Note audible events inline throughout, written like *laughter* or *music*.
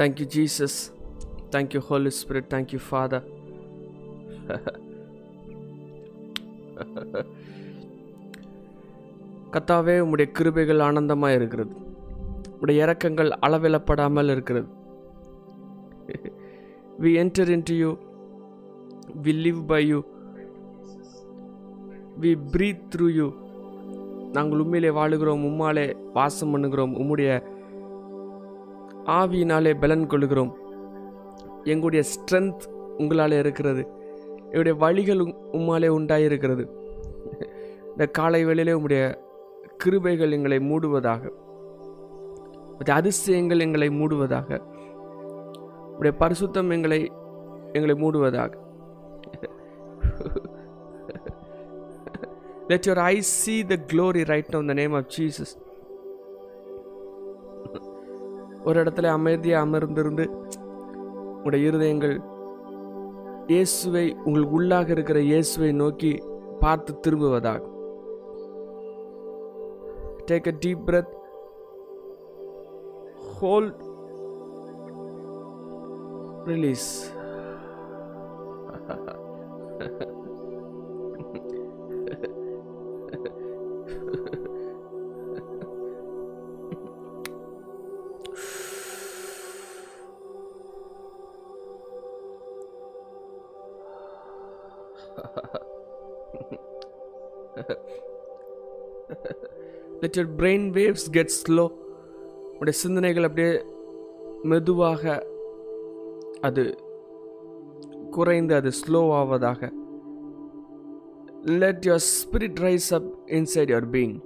Thank you, Jesus. Thank you, Holy Spirit. Thank you, Father. *laughs* கத்தாவே உம்முடைய கிருபைகள் ஆனந்தமாக இருக்கிறது. உடைய இறக்கங்கள் அளவிடப்படாமல் இருக்கிறது. We enter into you we live by you we breathe through you நாங்கள் உண்மையிலே வாழுகிறோம். உம்மாலே வாசம் பண்ணுகிறோம். உம்முடைய ஆவியினாலே பலன் கொள்கிறோம். எங்களுடைய ஸ்ட்ரென்த் உங்களாலே இருக்கிறது. எங்களுடைய வழிகள் உம்மாலே உண்டாயிருக்கிறது. இந்த காலை வேளையிலே உங்களுடைய கிருபைகள் எங்களை மூடுவதாக அதிசயங்கள் எங்களை மூடுவதாக உடைய பரிசுத்தம் எங்களை எங்களை மூடுவதாக. Let your eye see the glory right now the name of Jesus ஒரு இடத்துல அமைதியாக அமர்ந்திருந்து உங்களுடைய இருதயங்கள் இயேசுவை உங்கள் உள்ளாக இருக்கிற இயேசுவை நோக்கி பார்த்து திரும்புவதாக. Take a deep breath. Hold. Release *laughs* concentrated brain waves get slow உடைய சிந்தனைகள் அப்படியே மெதுவாக அது குறைந்து அது slow ஆவதாக let your spirit rise up inside your being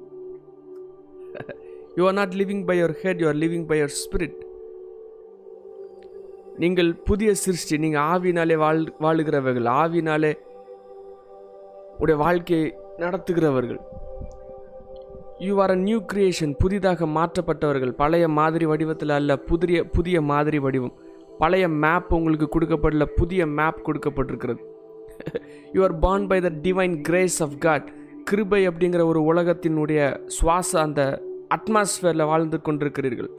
you are not living by your head you living by your spirit நீங்கள் புதிய சிருஷ்டி நீங்கள் ஆவினாலே வாழ் வாழுகிறவர்கள் ஆவினாலே உடைய வாழ்க்கையை நடத்துகிறவர்கள் you are a new creation புதிதாக மாற்றப்பட்டவர்கள். பழைய மாதிரி வடிவத்தில் அல்ல புதிய புதிய மாதிரி வடிவம். பழைய மேப் உங்களுக்கு கொடுக்கப்படல புதிய மேப் கொடுக்கப்பட்டிருக்கிறது. You are born by the divine grace of God கிருபை அப்படிங்கிற ஒரு உலகத்தினுடைய சுவாச அந்த அட்மாஸ்ஃபியரில் வாழ்ந்து கொண்டிருக்கிறீர்கள்.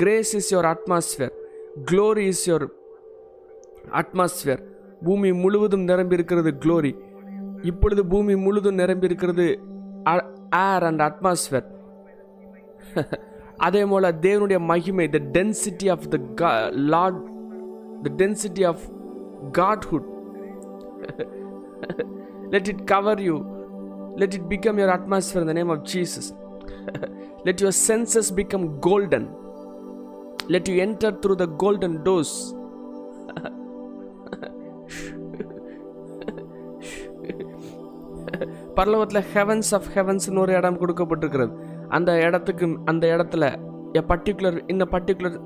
Grace is your atmosphere glory is your atmosphere பூமி முழுவதும் நிரம்பி இருக்கிறது க்ளோரி இப்பொழுது பூமி முழுதும் நிரம்பி இருக்கிறது ஏர் அண்ட் அட்மாஸ்பியர் அதே போல தேவனுடைய மகிமை the density of the lord the density of godhood let it cover you let it become your atmosphere in the name of jesus let your senses become golden let you enter through the golden பரலோகத்தில் heavens of ஹெவன்ஸ்னு ஒரு இடம் கொடுக்கப்பட்டிருக்கிறது. அந்த இடத்துக்கு அந்த இடத்துல a particular இந்த particular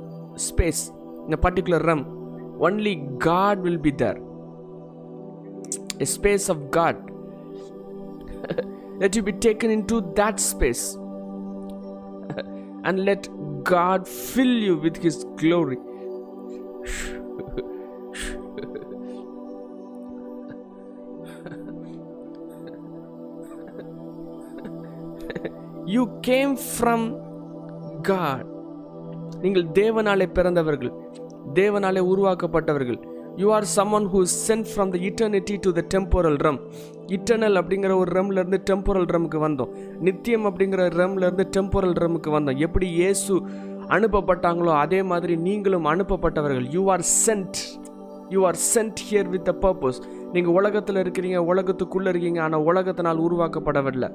space in particular realm only God will be there a space of God let you be taken in to that space and let God fill you with his glory you came from God நீங்கள் தேவனாலே பிறந்தவர்கள் தேவனாலே உருவாக்கப்பட்டவர்கள். You are someone who sent from the eternity to the temporal realm eternal அப்படிங்கிற ஒரு ரம்லேருந்து temporal ரம்க்கு வந்தோம். நித்தியம் அப்படிங்கிற ரம்லேருந்து temporal ரம்க்கு வந்தோம். எப்படி இயேசு அனுப்பப்பட்டாங்களோ அதே மாதிரி நீங்களும் அனுப்பப்பட்டவர்கள். You are sent you are sent here with a purpose நீங்கள் உலகத்தில் இருக்கிறீங்க உலகத்துக்குள்ளே இருக்கீங்க ஆனால் உலகத்தினால் உருவாக்கப்படவில்லை.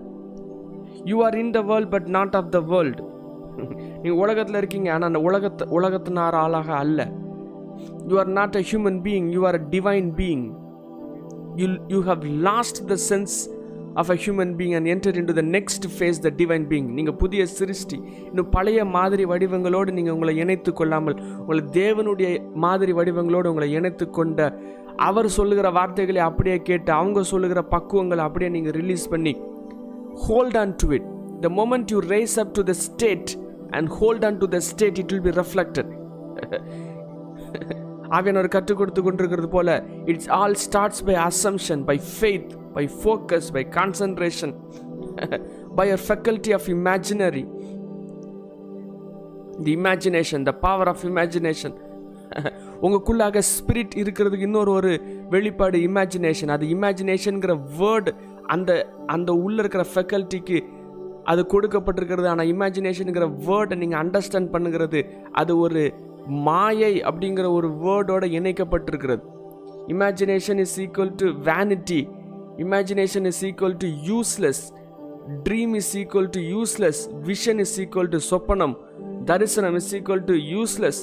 You are in the world but not of the world நீங்கள் உலகத்தில் இருக்கீங்க ஆனால் அந்த உலகத்து உலகத்தினார் ஆளாக அல்ல. You are not a human being you are a divine being you you have lost the sense of a human being and enter in to the next phase the divine being நீங்கள் புதிய சிருஷ்டி இன்னும் பழைய மாதிரி வடிவங்களோடு நீங்கள் உங்களை இணைத்து கொள்ளாமல் உங்களை தேவனுடைய மாதிரி வடிவங்களோடு உங்களை இணைத்து கொண்ட அவர் சொல்லுகிற வார்த்தைகளை அப்படியே கேட்டு அவங்க சொல்லுகிற பக்குவங்களை அப்படியே நீங்கள் ரிலீஸ் பண்ணி hold on to it. The moment you raise up to the state and hold on to the state it will be reflected. *laughs* ஒரு கற்றுக் கொடுத்து கொண்டிருக்கிறது போல it's all starts by assumption by faith by focus by concentration by your faculty of imaginary the imagination the power of imagination உங்களுக்குள்ளாக spirit இருக்கிறதுக்கு இன்னொரு ஒரு வெளிப்பாடு imagination அது இமேஜினேஷனுங்கிற வேர்டு அந்த அந்த உள்ளே இருக்கிற ஃபெக்கல்ட்டிக்கு அது கொடுக்கப்பட்டிருக்கிறது. ஆனால் இமேஜினேஷனுங்கிற வேர்டை நீங்கள் அண்டர்ஸ்டாண்ட் பண்ணுகிறது அது ஒரு மாயை அப்படிங்கிற ஒரு வேர்டோட இணைக்கப்பட்டிருக்கிறது. Imagination is equal to vanity imagination is equal to useless dream is equal to useless vision is equal to சொப்பனம். தரிசனம் is equal to useless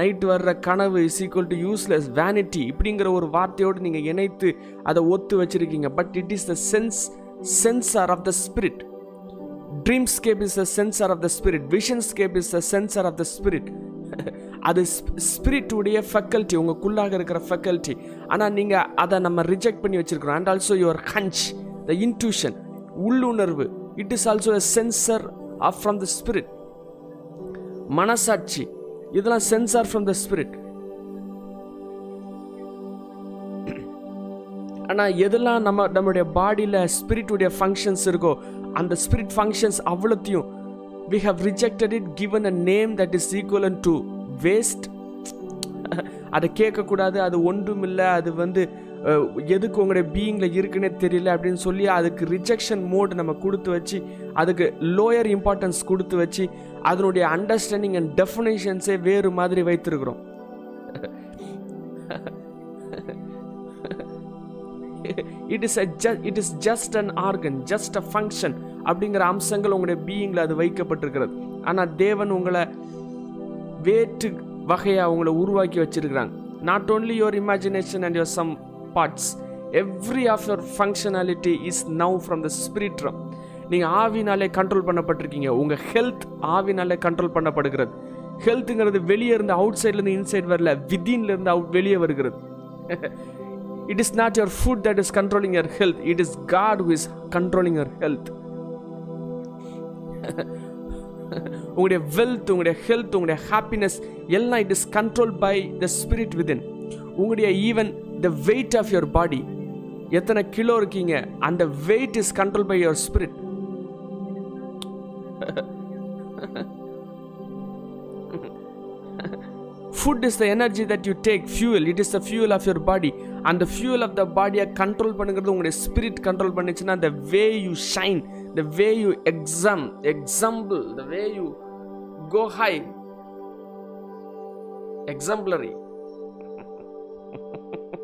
night வர்ற கனவு is equal to useless vanity இப்படிங்கிற ஒரு வார்த்தையோடு நீங்கள் இணைத்து அதை ஒத்து வச்சுருக்கீங்க. But it is the sense sensor of the spirit dreamscape is the sensor of the spirit visionscape is the sensor of the spirit அது ஸ்பிரிட்டுடைய ஃபெக்கல்ட்டி உங்களுக்குள்ளாக இருக்கிற ஃபெக்கல்ட்டி ஆனால் நீங்கள் அதை நம்ம ரிஜெக்ட் பண்ணி வச்சுருக்கிறோம். And also your hunch the intuition உள்ளுணர்வு. It is also a sensor of from the spirit மனசாட்சி இதெல்லாம் சென்சார் ஃப்ரம் த ஸ்பிரிட் ஆனால் எதெல்லாம் நம்ம நம்மளுடைய பாடியில் ஸ்பிரிட்டுடைய ஃபங்க்ஷன்ஸ் இருக்கோ அந்த ஸ்பிரிட் ஃபங்க்ஷன்ஸ் அவ்வளோத்தையும் we have rejected it given a name that is equivalent to waste அதை கேட்கக்கூடாது அது ஒன்றும் இல்லை அது வந்து எதுக்கு உங்களுடைய பீயிங்கில் இருக்குன்னே தெரியல அப்படின்னு சொல்லி அதுக்கு ரிஜெக்ஷன் மோட் நம்ம கொடுத்து வச்சு அதுக்கு லோயர் இம்பார்ட்டன்ஸ் கொடுத்து வச்சு அதனுடைய அண்டர்ஸ்டாண்டிங் அண்ட் டெஃபினேஷன்ஸே வேறு மாதிரி வைத்திருக்கிறோம். It is it is just an organ just a function அப்படிங்கிற அம்சங்கள் உங்களுடைய பீயிங்கில் அது வைக்கப்பட்டிருக்கிறது. ஆனால் தேவன் உங்களை வேற்று வகையாக உங்களை உருவாக்கி வச்சிருக்கிறாங்க. Not only your imagination and your some parts every of your functionality is now from the spirit நீங்கள் ஆவினாலே கண்ட்ரோல் பண்ணப்பட்டிருக்கீங்க. உங்கள் ஹெல்த் ஆவினாலே கண்ட்ரோல் பண்ணப்படுகிறது. ஹெல்த்துங்கிறது வெளியே இருந்து அவுட் சைட்லேருந்து இன்சைட் வரல வித்தின்லேருந்து அவுட் வெளியே வருகிறது. It is not your food that is controlling your health it is God who is controlling your health உங்களுடைய வெல்த் உங்களுடைய ஹெல்த் உங்களுடைய ஹாப்பினஸ் எல்லாம் it is control by the spirit within உங்களுடைய even the weight of your body எத்தனை kilo இருக்கீங்க? அந்த weight is control by your spirit food is the energy that you take fuel it is the fuel of your body அந்த fuel of the பாடியை control பண்ணுங்கிறது உங்களுடைய spirit control பண்ணுச்சுன்னா the way you shine the way you exam example the way you go high exemplary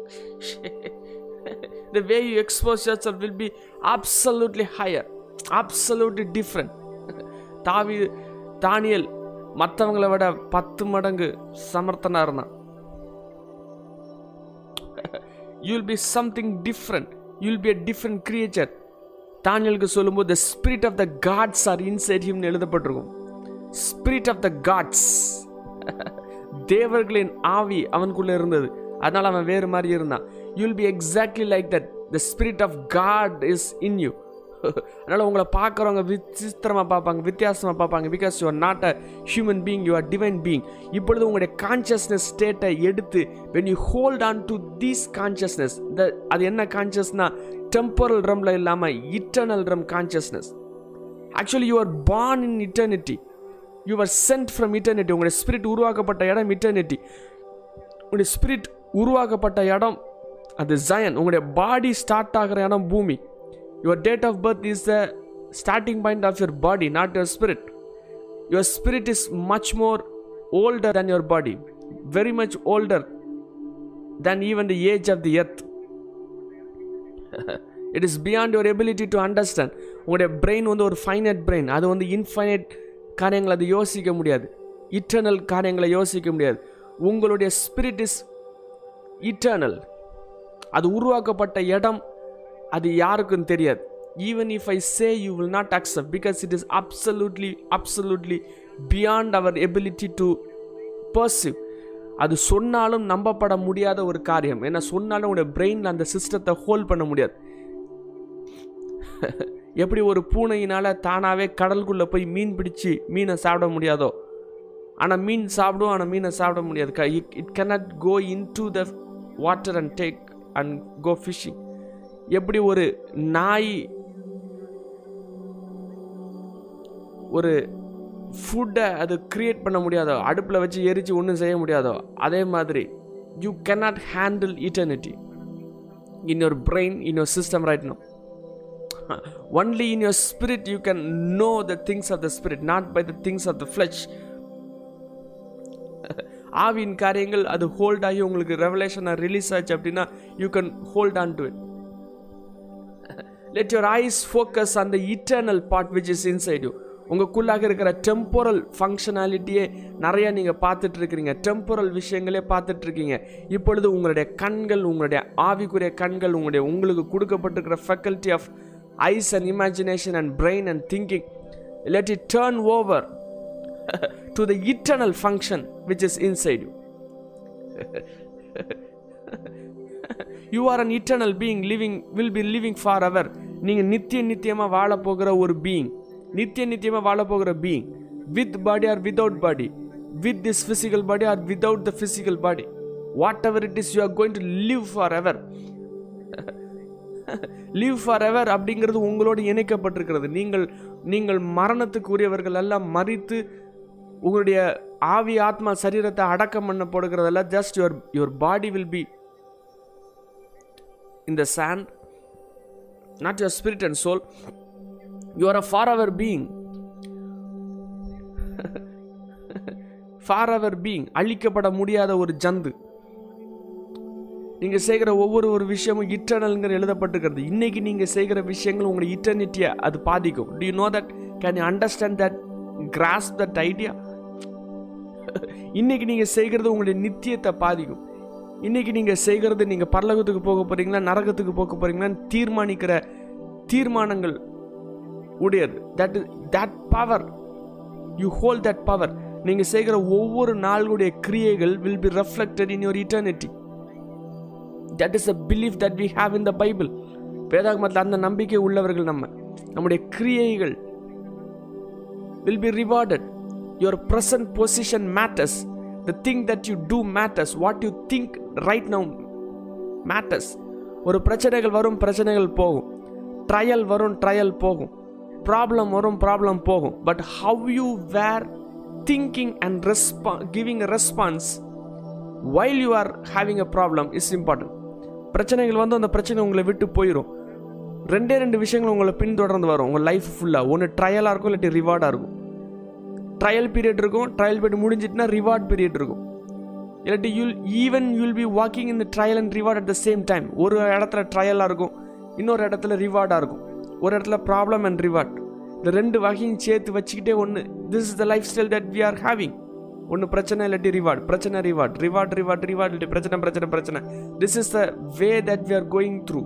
*laughs* the way you expose yourself will be absolutely higher absolutely different. *laughs* தாவி Daniel மற்றவங்களை விட பத்து மடங்கு சமர்த்தனா இருந்தான். You'll be something different you'll be a different creature தானியலுக்கு சொல்லும்போது the spirit of the gods are inside ஹிம்னு எழுதப்பட்டிருக்கும். ஸ்பிரிட் ஆஃப் த காட்ஸ் தேவர்களின் ஆவி அவனுக்குள்ள இருந்தது. அதனால் அவன் வேறு மாதிரி இருந்தான். You'll be exactly like that the spirit of God is in you அதனால் உங்களை பார்க்குறவங்க விசித்திரமாக பார்ப்பாங்க வித்தியாசமாக பார்ப்பாங்க. Because you are not a human being you are divine being இப்பொழுது உங்களுடைய கான்சியஸ்னஸ் ஸ்டேட்டை எடுத்து when you hold on to these consciousness the அது என்ன கான்சியஸ்னா டெம்பரல் ரம்ல இல்லாமல் eternal realm consciousness actually you are born in eternity you are sent from eternity உங்களுடைய ஸ்பிரிட் உருவாக்கப்பட்ட இடம் இட்டர்னிட்டி உங்களுடைய ஸ்பிரிட் உருவாக்கப்பட்ட இடம் அது ஜயன் உங்களுடைய பாடி ஸ்டார்ட் ஆகிற இடம் பூமி. Your date of birth is the starting point of your body not your spirit your spirit is much more older than your body very much older than even the age of the earth it is beyond your ability to understand உங்களுடைய brain வந்து ஒரு finite brain அது வந்து infinite காரியங்களை அது யோசிக்க முடியாது. Eternal காரியங்களை யோசிக்க முடியாது. உங்களுடைய ஸ்பிரிட் இஸ் இட்டர்னல் அது உருவாக்கப்பட்ட இடம் அது யாருக்கும் தெரியாது. Even if I say you will not accept because it is absolutely absolutely beyond our ability to perceive அது சொன்னாலும் நம்பப்பட முடியாத ஒரு காரியம். ஏன்னா சொன்னாலும் உடைய பிரெயினில் அந்த சிஸ்டத்தை ஹோல்ட் பண்ண முடியாது. *laughs* எப்படி ஒரு பூனையினால் தானாகவே கடலுக்குள்ளே போய் மீன் பிடிச்சி மீனை சாப்பிட முடியாதோ? ஆனால் மீன் சாப்பிடும் ஆனால் மீனை சாப்பிட முடியாது. It cannot go in to the water and take and go fishing எப்படி ஒரு நாய் ஒரு ஃபுட்டை அது க்ரியேட் பண்ண முடியாதோ அடுப்பில் வச்சு எரித்து ஒன்றும் செய்ய முடியாதோ அதே மாதிரி you cannot handle eternity in your brain in your system right now only in your spirit you can know the things of the spirit not by the things of the flesh ஆவியின் காரியங்கள் அது hold ஆகி உங்களுக்கு ரெவலேஷனாக release ஆச்சு அப்படின்னா you can hold on to it let your eyes focus on the eternal part which is inside you உங்களுக்குள்ளாக இருக்கிற temporal ஃபங்க்ஷனாலிட்டியே நிறைய நீங்கள் பார்த்துட்டு இருக்கிறீங்க. டெம்போரல் விஷயங்களே பார்த்துட்ருக்கீங்க இப்பொழுது உங்களுடைய கண்கள் உங்களுடைய ஆவிக்குரிய கண்கள் உங்களுடைய உங்களுக்கு கொடுக்கப்பட்டிருக்கிற faculty of eyes and imagination and brain and thinking let it turn over to the eternal function which is inside you you are an eternal being living will be living forever நீங்கள் நித்திய நித்தியமாக வாழ போகிற ஒரு being நித்திய நித்தியமாக வாழ போகிற being with body or without body with this physical body or without the physical body whatever it is you are going to live forever live forever அப்படிங்கிறது உங்களோடு இணைக்கப்பட்டிருக்கிறது. நீங்கள் நீங்கள் மரணத்துக்கு உரியவர்கள் எல்லாம் மறித்து உங்களுடைய ஆவி ஆத்மா சரீரத்தை அடக்கம் பண்ண போடுகிறதெல்லாம் just your your body will be in the sand not your spirit and soul your a forever being forever being அழிக்கப்பட முடியாத ஒரு ஜந்து. நீங்கள் செய்கிற ஒவ்வொரு ஒரு விஷயமும் இட்டர்னல்ங்கிற எழுதப்பட்டிருக்கிறது. இன்னைக்கு நீங்கள் செய்கிற விஷயங்கள் உங்களுடைய இட்டர்னிட்டியை அது பாதிக்கும். Do you know that can you understand that grasp that idea இன்னைக்கு நீங்கள் செய்கிறது உங்களுடைய நித்தியத்தை பாதிக்கும். இன்னைக்கு நீங்கள் செய்கிறது நீங்கள் பரலகத்துக்கு போக போறீங்களா நரகத்துக்கு போக போறீங்களான்னு தீர்மானிக்கிற தீர்மானங்கள் உடையது. That that power you hold that power நீங்கள் செய்கிற ஒவ்வொரு நாளுடைய கிரியைகள் will be reflected in your eternity that is a belief that we have in the Bible வேதாகமத்தில் அந்த நம்பிக்கை உள்ளவர்கள் நம்ம. நம்முடைய கிரியைகள் will be rewarded your present position matters the thing that you do matters what you think right now matters ஒரு பிரச்சனைகள் வரும் பிரச்சனைகள் போகும். ட்ரையல் வரும் ட்ரையல் போகும். ப்ராப்ளம் வரும் ப்ராப்ளம் போகும். But how you were thinking and respon giving response while you are having a problem is important பிரச்சனைகள் வந்து அந்த பிரச்சனை உங்களை விட்டு போயிடும் ரெண்டே ரெண்டு விஷயங்கள் உங்களை பின்தொடர்ந்து வரும். உங்கள் லைஃப் ஃபுல்லாக ஒன்று ட்ரையலாக இருக்கும் இல்லாட்டி ரிவார்டாக இருக்கும் ட்ரையல் பீரியட் இருக்கும். ட்ரையல் பீரியட் முடிஞ்சிட்டுனா ரிவார்ட் பீரியட் இருக்கும். இல்லாட்டி you'll even you'll be walking in the trial and reward at the same time ஒரு இடத்துல ட்ரையலாக இருக்கும். இன்னொரு இடத்துல ரிவார்டாக இருக்கும். ஒரு இடத்துல ப்ராப்ளம் அண்ட் ரிவார்ட் இந்த ரெண்டு வகையும் சேர்த்து வச்சுக்கிட்டே ஒன்று this is the lifestyle that we are having ஒன்று பிரச்சனை இல்லாட்டி ரிவார்டு பிரச்சனை ரிவார்ட் ரிவார்ட் ரிவார்ட் ரிவார்ட் இல்லாட்டி பிரச்சனை பிரச்சனை பிரச்சனை. This is the way that we are going through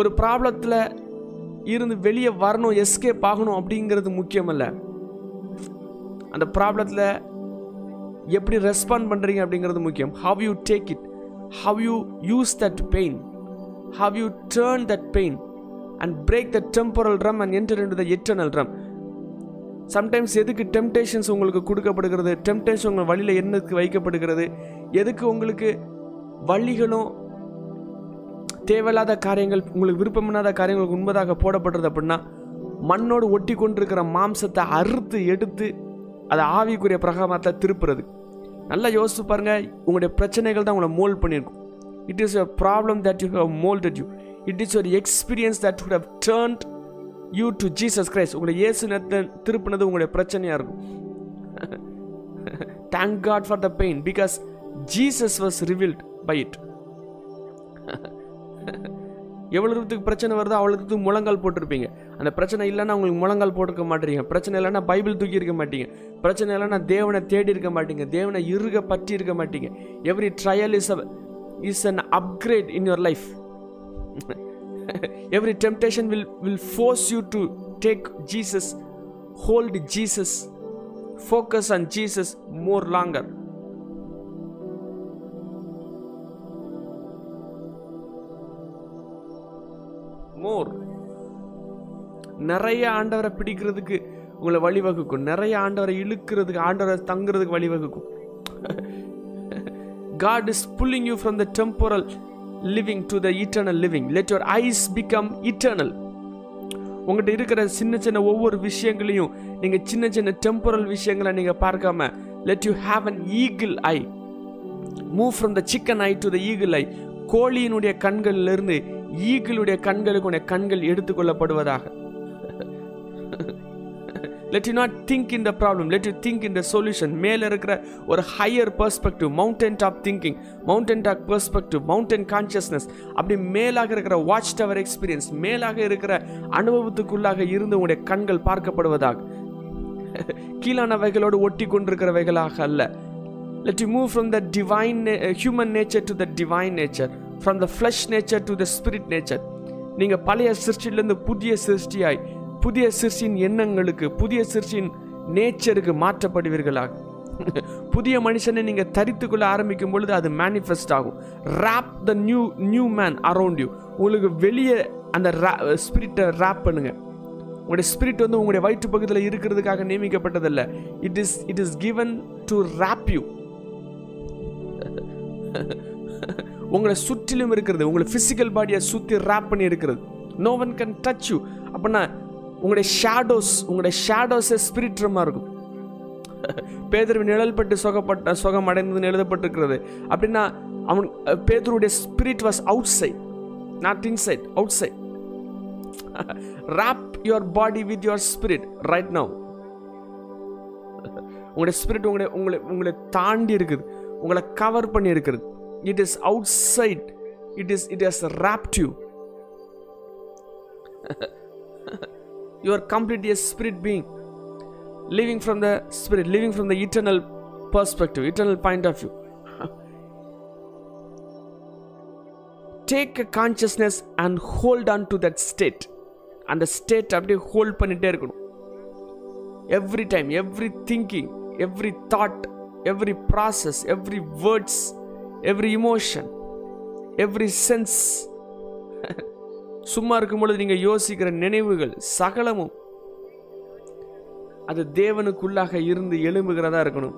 ஒரு ப்ராப்ளத்தில் இருந்து வெளியே வரணும் எஸ்கேப் ஆகணும் அப்படிங்கிறது முக்கியமல்ல. அந்த ப்ராப்ளத்தில் எப்படி ரெஸ்பாண்ட் பண்ணுறீங்க அப்படிங்கிறது முக்கியம். How you take it how you use that pain how you turn that pain and break the temporal realm and enter in the eternal realm sometimes எதுக்கு டெம்டேஷன்ஸ் உங்களுக்கு கொடுக்கப்படுகிறது? டெம்டேஷன் உங்கள் வழியில் என்னதுக்கு வைக்கப்படுகிறது? எதுக்கு உங்களுக்கு வழிகளும் தேவையில்லாத காரியங்கள் உங்களுக்கு விருப்பமில்லாத காரியங்களுக்கு உண்பதாக போடப்படுறது அப்படின்னா மண்ணோடு ஒட்டி கொண்டிருக்கிற மாம்சத்தை அறுத்து எடுத்து அதை ஆவிக்குரிய பிரகாமத்தை திருப்புறது. நல்லா யோசிச்சு பாருங்கள் உங்களுடைய பிரச்சனைகள் தான் உங்களை mould பண்ணியிருக்கும். It is your problem that you have moulded you it is your experience that would have turned you to Jesus Christ உங்களை இயேசு நேரத்தை திருப்பினது உங்களுடைய பிரச்சனையாக இருக்கும். Thank God for the pain because Jesus was revealed by it எவ்வளோ தூரத்துக்கு பிரச்சனை வருதோ அவ்வளோ தூரத்துக்கு முழங்கால் போட்டிருப்பீங்க. அந்த பிரச்சனை இல்லைன்னா உங்களுக்கு முழங்கால் போட்டிருக்க மாட்டீங்க. பிரச்சனை இல்லைன்னா பைபிள் தூக்கி இருக்க மாட்டீங்க. பிரச்சனை இல்லைன்னா தேவனை தேடி இருக்க மாட்டீங்க. தேவனை இருக பற்றி இருக்க மாட்டீங்க every trial is is an upgrade in your life every temptation will will force you to take Jesus hold Jesus focus on Jesus more longer more. நிறைய ஆண்டவரை பிடிக்கிறதுக்கு உங்களை வழிவகுக்கும். நிறைய ஆண்டவரை இழுக்கிறதுக்கு ஆண்டவரை தங்குறதுக்கு வழிவகுக்கும். God is pulling you from the temporal living to the eternal living let your eyes become eternal உங்கள்கிட்ட இருக்கிற சின்ன சின்ன ஒவ்வொரு விஷயங்களையும் நீங்கள் சின்ன சின்ன டெம்பரல் விஷயங்களை நீங்கள் பார்க்காம let you have an eagle eye move from the chicken eye to the eagle eye கோழியினுடைய கண்களிலிருந்து ஈக்களுடைய கண்களுக்கு உடைய கண்கள் எடுத்துக்கொள்ளப்படுவதாக let you not think in the problem let you think in the solution மேலே இருக்கிற ஒரு higher perspective mountain top thinking mountain top perspective mountain consciousness அப்படி மேலாக இருக்கிற வாட்ச் டவர் எக்ஸ்பீரியன்ஸ் மேலாக இருக்கிற அனுபவத்துக்குள்ளாக இருந்து உங்களுடைய கண்கள் பார்க்கப்படுவதாக. கீழானவைகளோடு ஒட்டி கொண்டிருக்கிறவைகளாக அல்ல. Let you move from the divine human nature to the divine nature from the flesh nature to the spirit nature நீங்கள் பழைய சிருஷ்டியிலேருந்து புதிய சிருஷ்டியாய் புதிய சிருஷ்டியின் எண்ணங்களுக்கு புதிய சிருஷ்டியின் நேச்சருக்கு மாற்றப்படுவீர்களாக. புதிய மனுஷனை நீங்கள் தரித்து ஆரம்பிக்கும் பொழுது அது மேனிஃபெஸ்ட் ஆகும். Wrap the new new man around you உங்களுக்கு வெளியே அந்த ஸ்பிரிட்டை ரேப் பண்ணுங்க. உங்களுடைய ஸ்பிரிட் வந்து உங்களுடைய வயிற்று பக்கத்தில் இருக்கிறதுக்காக நியமிக்கப்பட்டதில்லை. It is it is given to wrap you உங்களை சுற்றிலும் இருக்கிறது. உங்களை ஃபிசிக்கல் பாடியை சுற்றி ரேப் பண்ணி இருக்கிறது. No one can touch you அப்படின்னா உங்களுடைய ஷேடோஸ் உங்களுடைய ஷேடோஸே ஸ்பிரிட்ரமாக இருக்கும். பேதர்வின் நிழல் பட்டு சுகப்பட்ட சுகம் அடைந்ததுன்னு எழுதப்பட்டிருக்கிறது. அப்படின்னா அவன் பேதருடைய spirit was outside not inside outside wrap your body with your spirit right now. உங்களுடைய ஸ்பிரிட் உங்களுடைய உங்களை உங்களை தாண்டி இருக்குது. உங்களை கவர் பண்ணி இருக்கிறது. it is outside it is it has wrapped you *laughs* you are complete a spirit being living from the spirit living from the eternal perspective eternal point of view *laughs* take a consciousness and hold on to that state அந்த state அப்படியே hold பண்ணிட்டே இருக்கணும் every time every thinking every thought every process every words Every emotion every sense சும்மா இருக்கும் பொழுது நீங்கள் யோசிக்கிற நினைவுகள் சகலமும் அது தேவனுக்குள்ளாக இருந்து எழும்புகிறதா இருக்கணும்.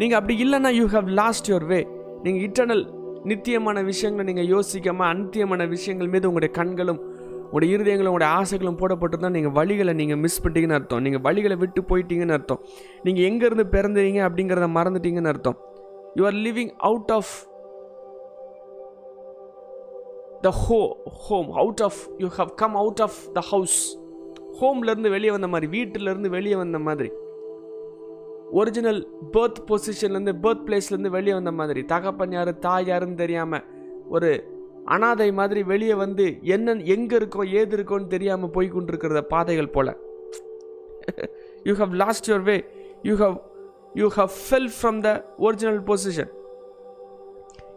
நீங்கள் அப்படி இல்லைன்னா you have lost your way நீங்கள் இட்டர்னல் நித்தியமான விஷயங்களை நீங்கள் யோசிக்காம அந்தியமான விஷயங்கள் மீது உங்களுடைய கண்களும் உங்களுடைய இருதயங்களும் உங்களுடைய ஆசைகளும் போடப்பட்டிருந்தால் நீங்கள் வழிகளை நீங்கள் மிஸ் பண்ணிட்டீங்கன்னு அர்த்தம். நீங்கள் வழிகளை விட்டு போயிட்டீங்கன்னு அர்த்தம். நீங்கள் எங்கேருந்து பிறந்தீங்க அப்படிங்கிறத மறந்துட்டீங்கன்னு அர்த்தம். You are living out of the ho home out of you have come out of the house ஹோம்லேருந்து வெளியே வந்த மாதிரி வீட்டிலேருந்து வெளியே வந்த மாதிரி. ஒரிஜினல் பேர்த் பொசிஷன்லேருந்து பேர்த் பிளேஸ்லேருந்து வெளியே வந்த மாதிரி. தகப்பன் யார் தாய் யாருன்னு தெரியாமல் ஒரு அனாதை மாதிரி வெளியே வந்து என்ன எங்கே இருக்கோ ஏது இருக்கோன்னு தெரியாமல் போய் கொண்டிருக்கிறத பாதைகள் போல். You have lost your way you have you have fell from the original position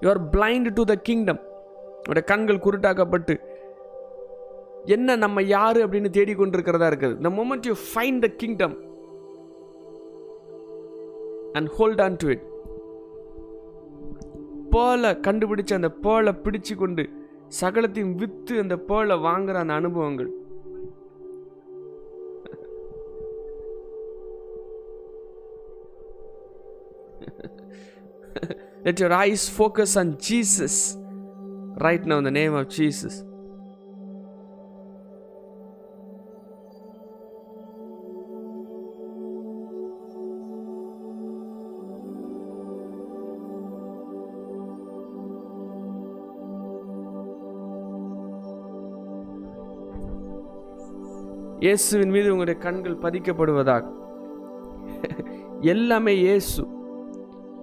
you are blind to the kingdom உடைய கண்கள் குருட்டாக்கப்பட்டு என்ன நம்ம யாரு அப்படின்னு தேடிக்கொண்டிருக்கிறதா இருக்குது. The moment you find the kingdom and hold on to it பேர்லை கண்டுபிடிச்சு அந்த பேர்லை பிடிச்சு கொண்டு சகலத்தையும் விற்று அந்த பேர்லை வாங்குற அந்த அனுபவங்கள். Let your eyes focus on Jesus right now in the name of Jesus. இயேசுவின் மீது உங்களுடைய கண்கள் பதிக்கப்படுவதாக எல்லாமே Yesu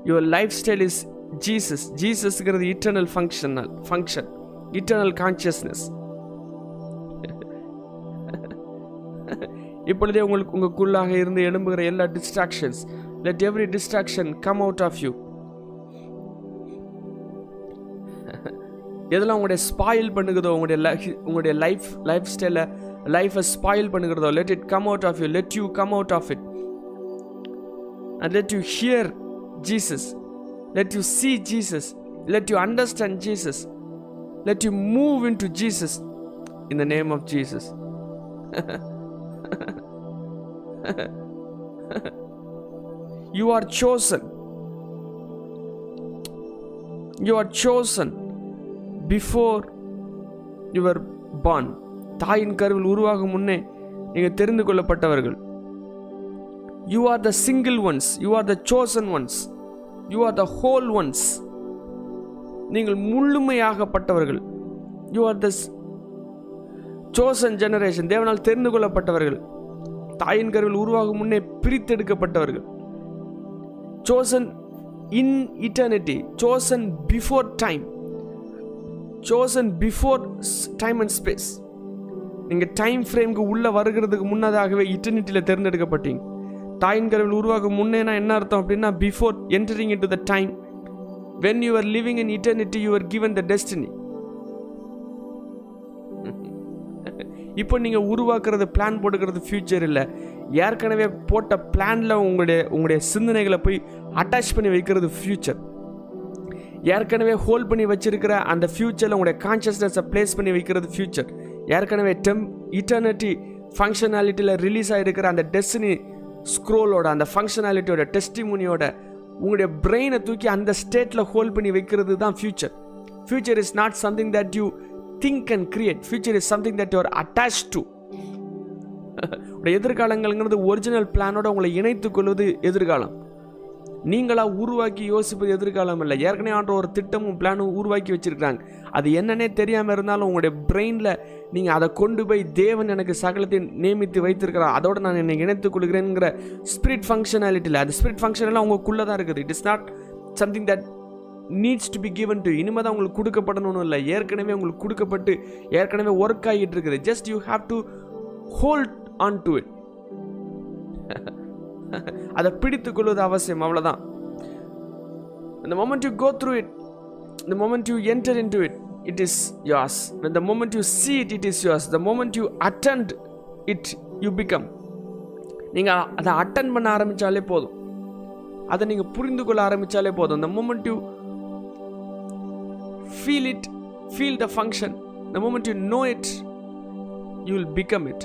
your lifestyle is Jesus ஜீசஸ்ங்கிறது eternal functional function eternal consciousness இப்பொழுதே உங்களுக்கு உங்களுக்குள்ளாக இருந்து எழும்புகிற எல்லா distractions let every distraction come out of you எதெல்லாம் உங்களுடைய ஸ்பாயில் பண்ணுகிறதோ உங்களுடைய லைஃப் உங்களுடைய லைஃப் லைஃப் ஸ்டைலை லைஃப்பை spoil பண்ணுகிறதோ let it come out of you let you come out of it and let you hear Jesus let you see Jesus let you understand Jesus let you move into Jesus in the name of Jesus you are chosen. You are chosen before you were born. தாயின் கருவில் உருவாகும் முன்னே நீங்கள் தெரிந்து கொள்ளப்பட்டவர்கள். You are the single ones you are the chosen ones you are the whole ones நீங்கள் முழுமையாகப்பட்டவர்கள். You are the chosen generation தேவனால் தெரிந்து கொள்ளப்பட்டவர்கள். தாயின் கருவில் உருவாகும் முன்னே பிரித்தெடுக்கப்பட்டவர்கள். Chosen in eternity chosen before time chosen before time and space நீங்கள் time ஃப்ரேம்க்கு உள்ளே வருகிறதுக்கு முன்னதாகவே இட்டர்னிட்டியில் தேர்ந்தெடுக்கப்பட்டீங்க. தாயின்கரவில் உருவாகும் முன்னேனா என்ன அர்த்தம் அப்படின்னா before entering into the time when you are living in eternity you are given the destiny இப்போ நீங்கள் உருவாக்குறது பிளான் போட்டுக்கிறது ஃப்யூச்சர் இல்லை. ஏற்கனவே போட்ட பிளானில் உங்களுடைய உங்களுடைய சிந்தனைகளை போய் அட்டாச் பண்ணி வைக்கிறது ஃப்யூச்சர் ஏற்கனவே ஹோல்ட் பண்ணி வச்சுருக்கிற அந்த ஃப்யூச்சரில் உங்களுடைய கான்ஷியஸ்னஸை ப்ளேஸ் பண்ணி வைக்கிறது ஃப்யூச்சர் ஏற்கனவே டெம் இட்டர்னிட்டி ஃபங்க்ஷனாலிட்டியில் ரிலீஸ் ஆகிருக்கிற அந்த டெஸ்டினி ஸ்க்ரோலோட அந்த ஃபங்க்ஷனாலிட்டியோட டெஸ்டிமுனியோட உங்களுடைய பிரெயினை தூக்கி அந்த ஸ்டேட்டில் ஹோல்ட் பண்ணி வைக்கிறது தான் future future is not something that you think and create future is something that you're attach to உடைய எதிர்காலங்கள்ங்கிறது ஒரிஜினல் பிளானோட உங்களை இணைத்துக் கொள்வது எதிர்காலம். நீங்களா உருவாக்கி யோசிப்பது எதிர்காலம் இல்லை. ஏற்கனவே ஆன்ற ஒரு திட்டமும் பிளானும் உருவாக்கி வச்சிருக்காங்க அது என்னன்னே தெரியாமல் இருந்தாலும் உங்களுடைய பிரெயினில் நீங்கள் அதை கொண்டு போய் தேவன் எனக்கு சகலத்தை நியமித்து வைத்திருக்கிறார். அதோட நான் என்னை இணைத்துக் கொள்கிறேங்கிற ஸ்பிரிட் ஃபங்க்ஷனாலிட்டியில் அது ஸ்பிரிட் ஃபங்க்ஷனெல்லாம் உங்களுக்குள்ளே தான் இருக்குது. It is not something that needs to be given to இனிமேல் தான் உங்களுக்கு கொடுக்கப்படணும்னு இல்லை. ஏற்கனவே உங்களுக்கு கொடுக்கப்பட்டு ஏற்கனவே ஒர்க் ஆகிட்டு இருக்குது. Just you have to hold on to it அதை பிடித்து கொள்வது அவசியம். அவ்வளோதான் இந்த moment you go through it இந்த moment you enter into it it is yours the moment you see it it is yours the moment you attend it you become நீங்கள் அதை attend பண்ண ஆரம்பித்தாலே போதும் அதை நீங்கள் புரிந்து கொள்ள ஆரம்பித்தாலே போதும் the moment you feel it feel the function the moment you know it you will become it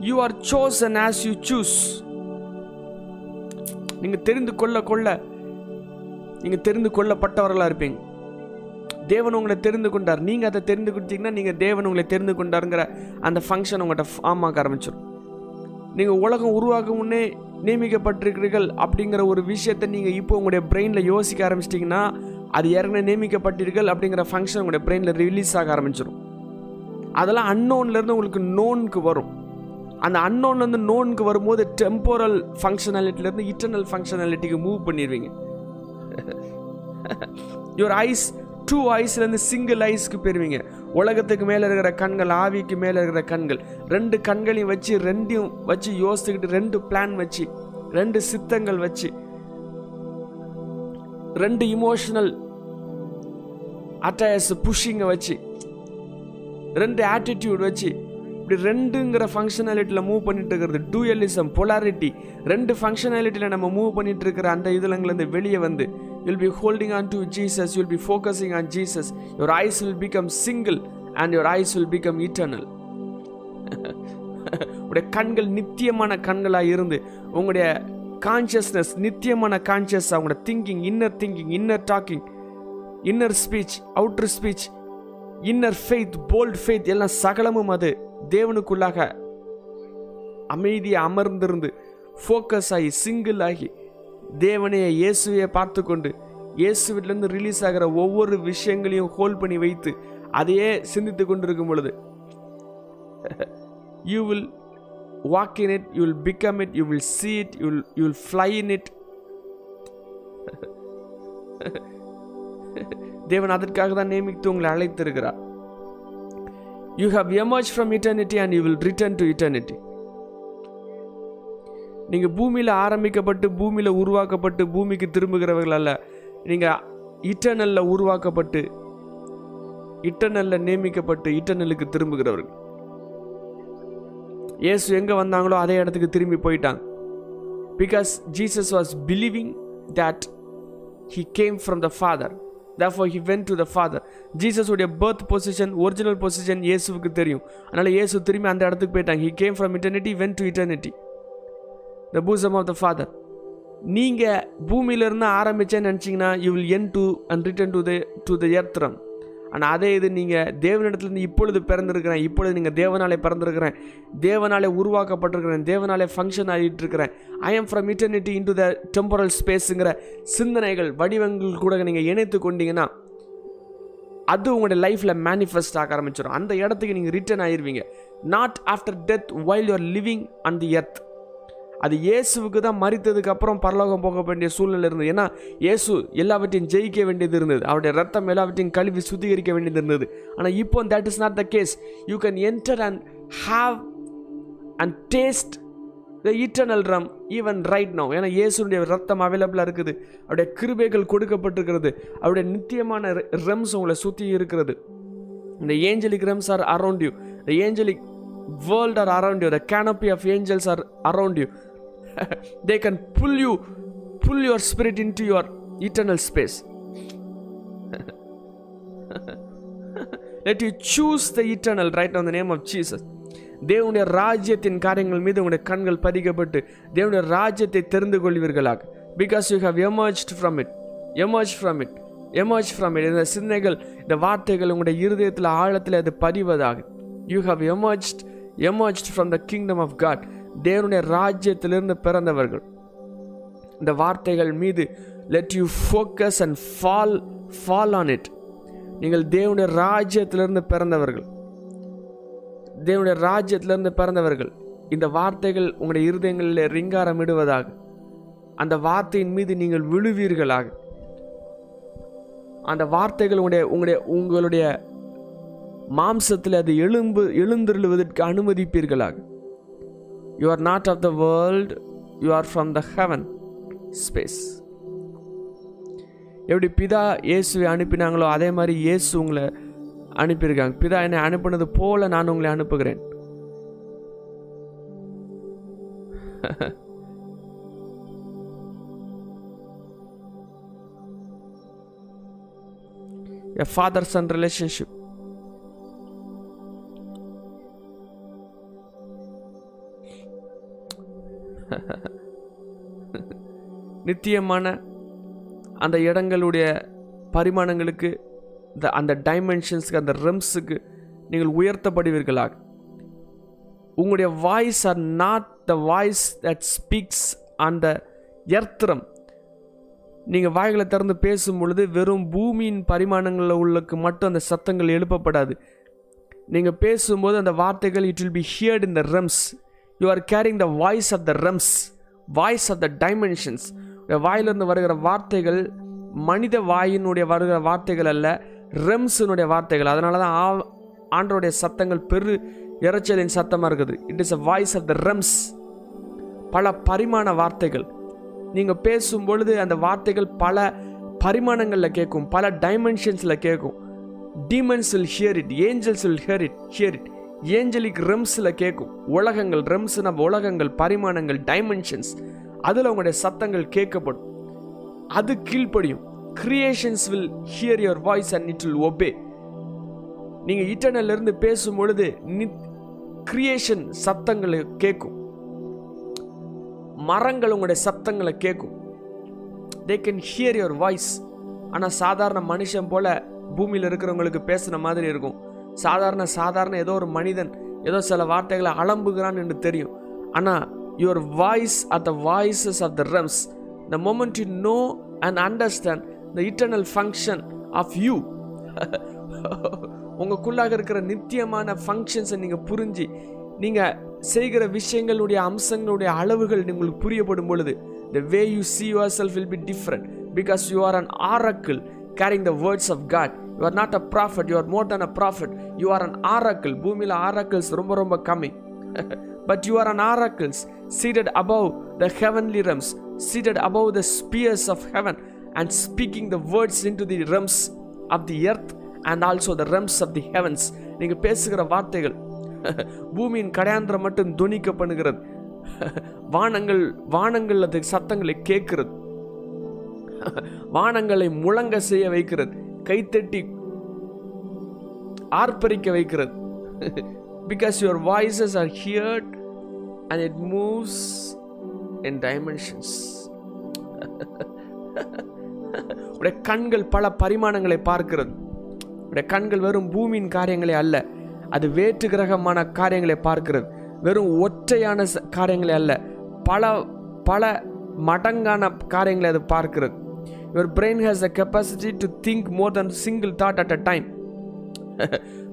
you are chosen as you choose நீங்கள் தெரிந்து கொள்ள கொள்ள நீங்கள் தெரிந்து கொள்ளப்பட்டவர்களாக இருப்பீங்க. தேவன் உங்களை தெரிந்து கொண்டார். நீங்கள் அதை தெரிந்து கொடுத்தீங்கன்னா நீங்கள் தேவன் உங்களை தெரிந்து கொண்டாருங்கிற அந்த ஃபங்க்ஷன் உங்கள்கிட்ட ஃபார்ம் ஆக ஆரம்பிச்சிடும் நீங்கள் உலகம் உருவாக முன்னே நியமிக்கப்பட்டிருக்கிறீர்கள் அப்படிங்கிற ஒரு விஷயத்தை நீங்கள் இப்போ உங்களுடைய பிரெயினில் யோசிக்க ஆரம்பிச்சிட்டிங்கன்னா அது ஏற்கனவே நியமிக்கப்பட்டீர்கள் அப்படிங்கிற ஃபங்க்ஷன் உங்களுடைய பிரெயினில் ரிலீஸ் ஆக ஆரம்பிச்சிடும் அதெல்லாம் அன்னோன்லேருந்து உங்களுக்கு நோனுக்கு வரும். அந்த அன்னோன் வந்து நோனுக்கு வரும்போது டெம்போரல் ஃபங்க்ஷனாலிட்டிலேருந்து இட்டர்னல் ஃபங்க்ஷனாலிட்டிக்கு மூவ் பண்ணிடுவீங்க யுவர் ஐஸ் டூ ஐஸ்லேருந்து சிங்கிள் ஐஸ்க்கு போயிருவீங்க. உலகத்துக்கு மேலே இருக்கிற கண்கள் ஆவிக்கு மேலே இருக்கிற கண்கள். ரெண்டு கண்களையும் வச்சு ரெண்டையும் வச்சு யோசிச்சுக்கிட்டு ரெண்டு பிளான் வச்சு ரெண்டு சித்தங்கள் வச்சு ரெண்டு இமோஷனல் அட்டையஸ் புஷிங்கை வச்சு ரெண்டு ஆட்டிடியூட் வச்சு இப்படி ரெண்டுங்கிற ஃபங்க்ஷனாலிட்டியில் மூவ் பண்ணிட்டு இருக்கிறது டூயலிசம் பொலாரிட்டி ரெண்டு ஃபங்க்ஷனாலிட்டியில் நம்ம மூவ் பண்ணிட்டு இருக்கிற அந்த இதுலங்கலேருந்து வெளியே வந்து you'll be holding on to Jesus you'll be focusing on Jesus your eyes will become single and your eyes will become eternal உடைய கண்கள் நித்தியமான கண்களாக இருந்து உங்களுடைய கான்ஷியஸ்னஸ் நித்தியமான கான்ஷியஸ் அவங்களோட thinking inner thinking inner talking inner speech outer speech inner faith bold faith எல்லாம் சகலமும் அது. தேவனுக்குள்ளாக அமைதியை அமர்ந்திருந்து ஃபோக்கஸ் ஆகி சிங்கிள் ஆகி தேவனைய இயேசுவையை பார்த்து கொண்டு இயேசுவிலேருந்து ரிலீஸ் ஆகிற ஒவ்வொரு விஷயங்களையும் ஹோல்ட் பண்ணி வைத்து அதையே சிந்தித்து கொண்டிருக்கும் பொழுது you will walk in it you will become it you will see it you you will fly in it தேவன் அதற்காக தான் நியமித்து உங்களை அழைத்திருக்கிறார். You have emerge from eternity and you will return to eternity நீங்கள் பூமியில் ஆரம்பிக்கப்பட்டு பூமியில் உருவாக்கப்பட்டு பூமிக்கு திரும்புகிறவர்கள் அல்ல. நீங்கள் இட்டர்னலில் உருவாக்கப்பட்டு இட்டர்னலில் நியமிக்கப்பட்டு இட்டர்னலுக்கு திரும்புகிறவர்கள். இயேசு எங்கே வந்தாங்களோ அதே இடத்துக்கு திரும்பி போயிட்டாங்க. Because Jesus was believing that he came from the Father therefore he went to the Father ஜீசஸுடைய birth position original position இயேசுவுக்கு தெரியும். அதனால் இயேசு திரும்பி அந்த இடத்துக்கு போயிட்டாங்க. He came from eternity went to eternity the bosom of the Father நீங்கள் பூமியிலிருந்து ஆரம்பிச்சேன்னு நினச்சிங்கன்னா you will end to and return to the to the earth realm ஆனால் அதே இது நீங்கள் தேவனிடத்துலேருந்து இப்பொழுது பிறந்திருக்கிறேன் இப்பொழுது நீங்கள் தேவனாலே பிறந்திருக்கிறேன் தேவனாலே உருவாக்கப்பட்டிருக்கிறேன் தேவனாலே ஃபங்க்ஷன் ஆகிட்டு இருக்கிறேன் I am from eternity into the temporal ஸ்பேஸுங்கிற சிந்தனைகள் வடிவங்கள் கூட நீங்கள் இணைத்து கொண்டீங்கன்னா அது உங்களுடைய லைஃப்பில் மேனிஃபெஸ்ட் ஆக ஆரம்பிச்சிடும் அந்த இடத்துக்கு நீங்கள் ரிட்டர்ன் ஆயிடுவீங்க not after death while you're living on the earth அது இயேசுவுக்கு தான் மறித்ததுக்கு அப்புறம் பரலோகம் போக வேண்டிய சூழ்நிலை இருந்தது. ஏன்னா இயேசு எல்லாவற்றையும் ஜெயிக்க வேண்டியது இருந்தது. அவருடைய ரத்தம் எல்லாவற்றையும் கழுவி சுத்திகரிக்க வேண்டியது இருந்தது. ஆனால் இப்போ that is not the case you can enter and have and taste the eternal realm even right now ஏன்னா இயேசுடைய ரத்தம் அவைலபிளாக இருக்குது. அவருடைய கிருபைகள் கொடுக்கப்பட்டிருக்கிறது. அவருடைய நித்தியமான ரெம்ஸ் உங்களை சுற்றி இருக்கிறது. இந்த angelic realms are around you the angelic world are around you the canopy of angels are around you they can pull you pull your spirit into your eternal space let you choose the eternal right on the name of Jesus தேவனுடைய ராஜ்யத்தின் காரியங்கள் மீது உங்களுடைய கண்கள் பதிக்கப்பட்டு தேவனுடைய ராஜ்யத்தை தெரிந்து கொள்வீர்களாக because you have emerged from it emerge from it emerge from it இந்த சிந்தனைகள் இந்த வார்த்தைகள் உங்களுடைய இருதயத்தில் ஆழத்தில் அது பதிவதாக. You have emerged emerged from the kingdom of God தேவனுடைய ராஜ்யத்திலிருந்து பிறந்தவர்கள். இந்த வார்த்தைகள் மீது let you focus and fall fall on it நீங்கள் தேவனுடைய ராஜ்யத்திலிருந்து பிறந்தவர்கள். தேவனுடைய ராஜ்யத்திலிருந்து பிறந்தவர்கள். இந்த வார்த்தைகள் உங்களுடைய இருதயங்களில் ரிங்காரம் இடுவதாக. அந்த வார்த்தையின் மீது நீங்கள் விழுவீர்களாக. அந்த வார்த்தைகள் உங்களுடைய உங்களுடைய உங்களுடைய மாம்சத்தில் அது எழும்பு எழுந்திருளுவதற்கு அனுமதிப்பீர்களாக. You are not of the world, you are from the heaven space எப்படி பிதா இயேசுவை அனுப்பினாங்களோ அதே மாதிரி இயேசு உங்களை அனுப்பியிருக்காங்க. பிதா என்னை அனுப்பினது போல நான் உங்களை அனுப்புகிறேன். எ father son ரிலேஷன்ஷிப் *laughs* நித்தியமான அந்த இடங்களுடைய பரிமாணங்களுக்கு இந்த அந்த டைமென்ஷன்ஸுக்கு அந்த ரெம்ஸுக்கு நீங்கள் உயர்த்தப்படுவீர்களாக. உங்களுடைய voice are not the voice that speaks அந்த எர்த்திரம் நீங்கள் வாய்களை திறந்து பேசும் பொழுது வெறும் பூமியின் பரிமாணங்களில் உள்ளக்கு மட்டும் அந்த சத்தங்கள் எழுப்பப்படாது. நீங்கள் பேசும்போது அந்த வார்த்தைகள் it will be heard in the realms you are carrying the voice of the realms voice of the dimensions வாயிலிருந்து வருகிற வார்த்தைகள் மனித வாயினுடைய வருகிற வார்த்தைகள் அல்ல ரெம்ஸினுடைய வார்த்தைகள். அதனால தான் ஆ ஆண்டருடைய சத்தங்கள் பெரு இறைச்சலின் சத்தமாக இருக்குது. It is a voice of the realms பல பரிமாண வார்த்தைகள். நீங்கள் பேசும் பொழுது அந்த வார்த்தைகள் பல பரிமாணங்களில் கேட்கும் பல டைமென்ஷன்ஸில் கேட்கும் demons will hear it angels will hear it hear it angelic ரெம்ஸில் கேட்கும் உலகங்கள் ரெம்ஸ் நம்ம உலகங்கள் பரிமாணங்கள் டைமென்ஷன்ஸ் அதில் உங்களுடைய சத்தங்கள் கேட்கப்படும். அது கீழ்ப்படியும். Creations will hear your voice and it will obey நீங்கள் இட்டர்னல்லிருந்து பேசும் பொழுது கிரியேஷன் சத்தங்களை கேட்கும் மரங்கள் உங்களுடைய சத்தங்களை கேட்கும் they can hear your voice ஆனால் சாதாரண மனுஷன் போல பூமியில் இருக்கிறவங்களுக்கு பேசுன மாதிரி இருக்கும். சாதாரண சாதாரண ஏதோ ஒரு மனிதன் ஏதோ சில வார்த்தைகளை அலம்புகிறான் என்று தெரியும். ஆனால் your voice are the voices of the realms the moment you know and understand the eternal function of you உங்களுக்குள்ளாக இருக்கிற நித்தியமான ஃபங்க்ஷன்ஸை நீங்கள் புரிஞ்சு நீங்கள் செய்கிற விஷயங்களுடைய அம்சங்களுடைய அளவுகள் உங்களுக்கு புரியப்படும் பொழுது the way you see yourself will be different because you are an oracle carrying the words of God you are not a prophet you are more than a prophet you are an oracle பூமியில் oracles ரொம்ப ரொம்ப கம்மி. But you are an oracles seated above the heavenly realms seated above the spheres of heaven and speaking the words into the realms of the earth and also the realms of the heavens நீங்கள் பேசுகிற வார்த்தைகள் *laughs* பூமியின் கடையாந்திரம் மட்டும் துணிக்க பண்ணுகிறது *laughs* வானங்கள் வானங்கள் அது சத்தங்களை கேட்கிறது. *laughs* வானங்களை முழங்க செய்ய வைக்கிறது. கைத்தட்டி ஆர்ப்பரிக்க வைக்கிறது. Because your voices are heard and it moves in dimensions உடைய கண்கள் பல பரிமாணங்களை பார்க்கிறது. உடைய கண்கள் வெறும் பூமியின் காரியங்களே அல்ல அது வேற்று கிரகமான காரியங்களை பார்க்கிறது. வெறும் ஒற்றையான காரியங்களே அல்ல பல பல மடங்கான காரியங்களை அது பார்க்கிறது. Your brain has the capacity to think more than single thought at a time